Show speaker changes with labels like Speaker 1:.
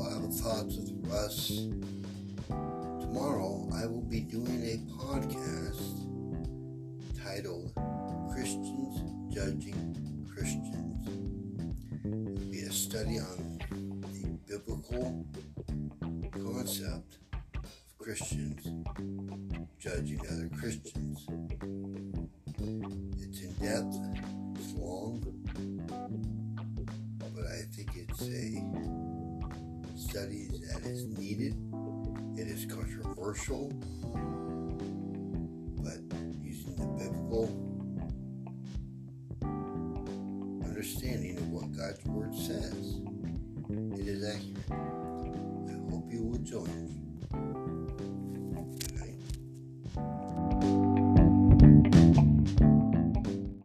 Speaker 1: Bible Thoughts with Russ. Tomorrow I will be doing a podcast titled Christians Judging Christians. It will be a study on the biblical concept of Christians judging other Christians. It's in depth, it's long, but I think it's a study that is needed. It is controversial, but using the biblical understanding of what God's Word says, it is accurate. I hope you will join me.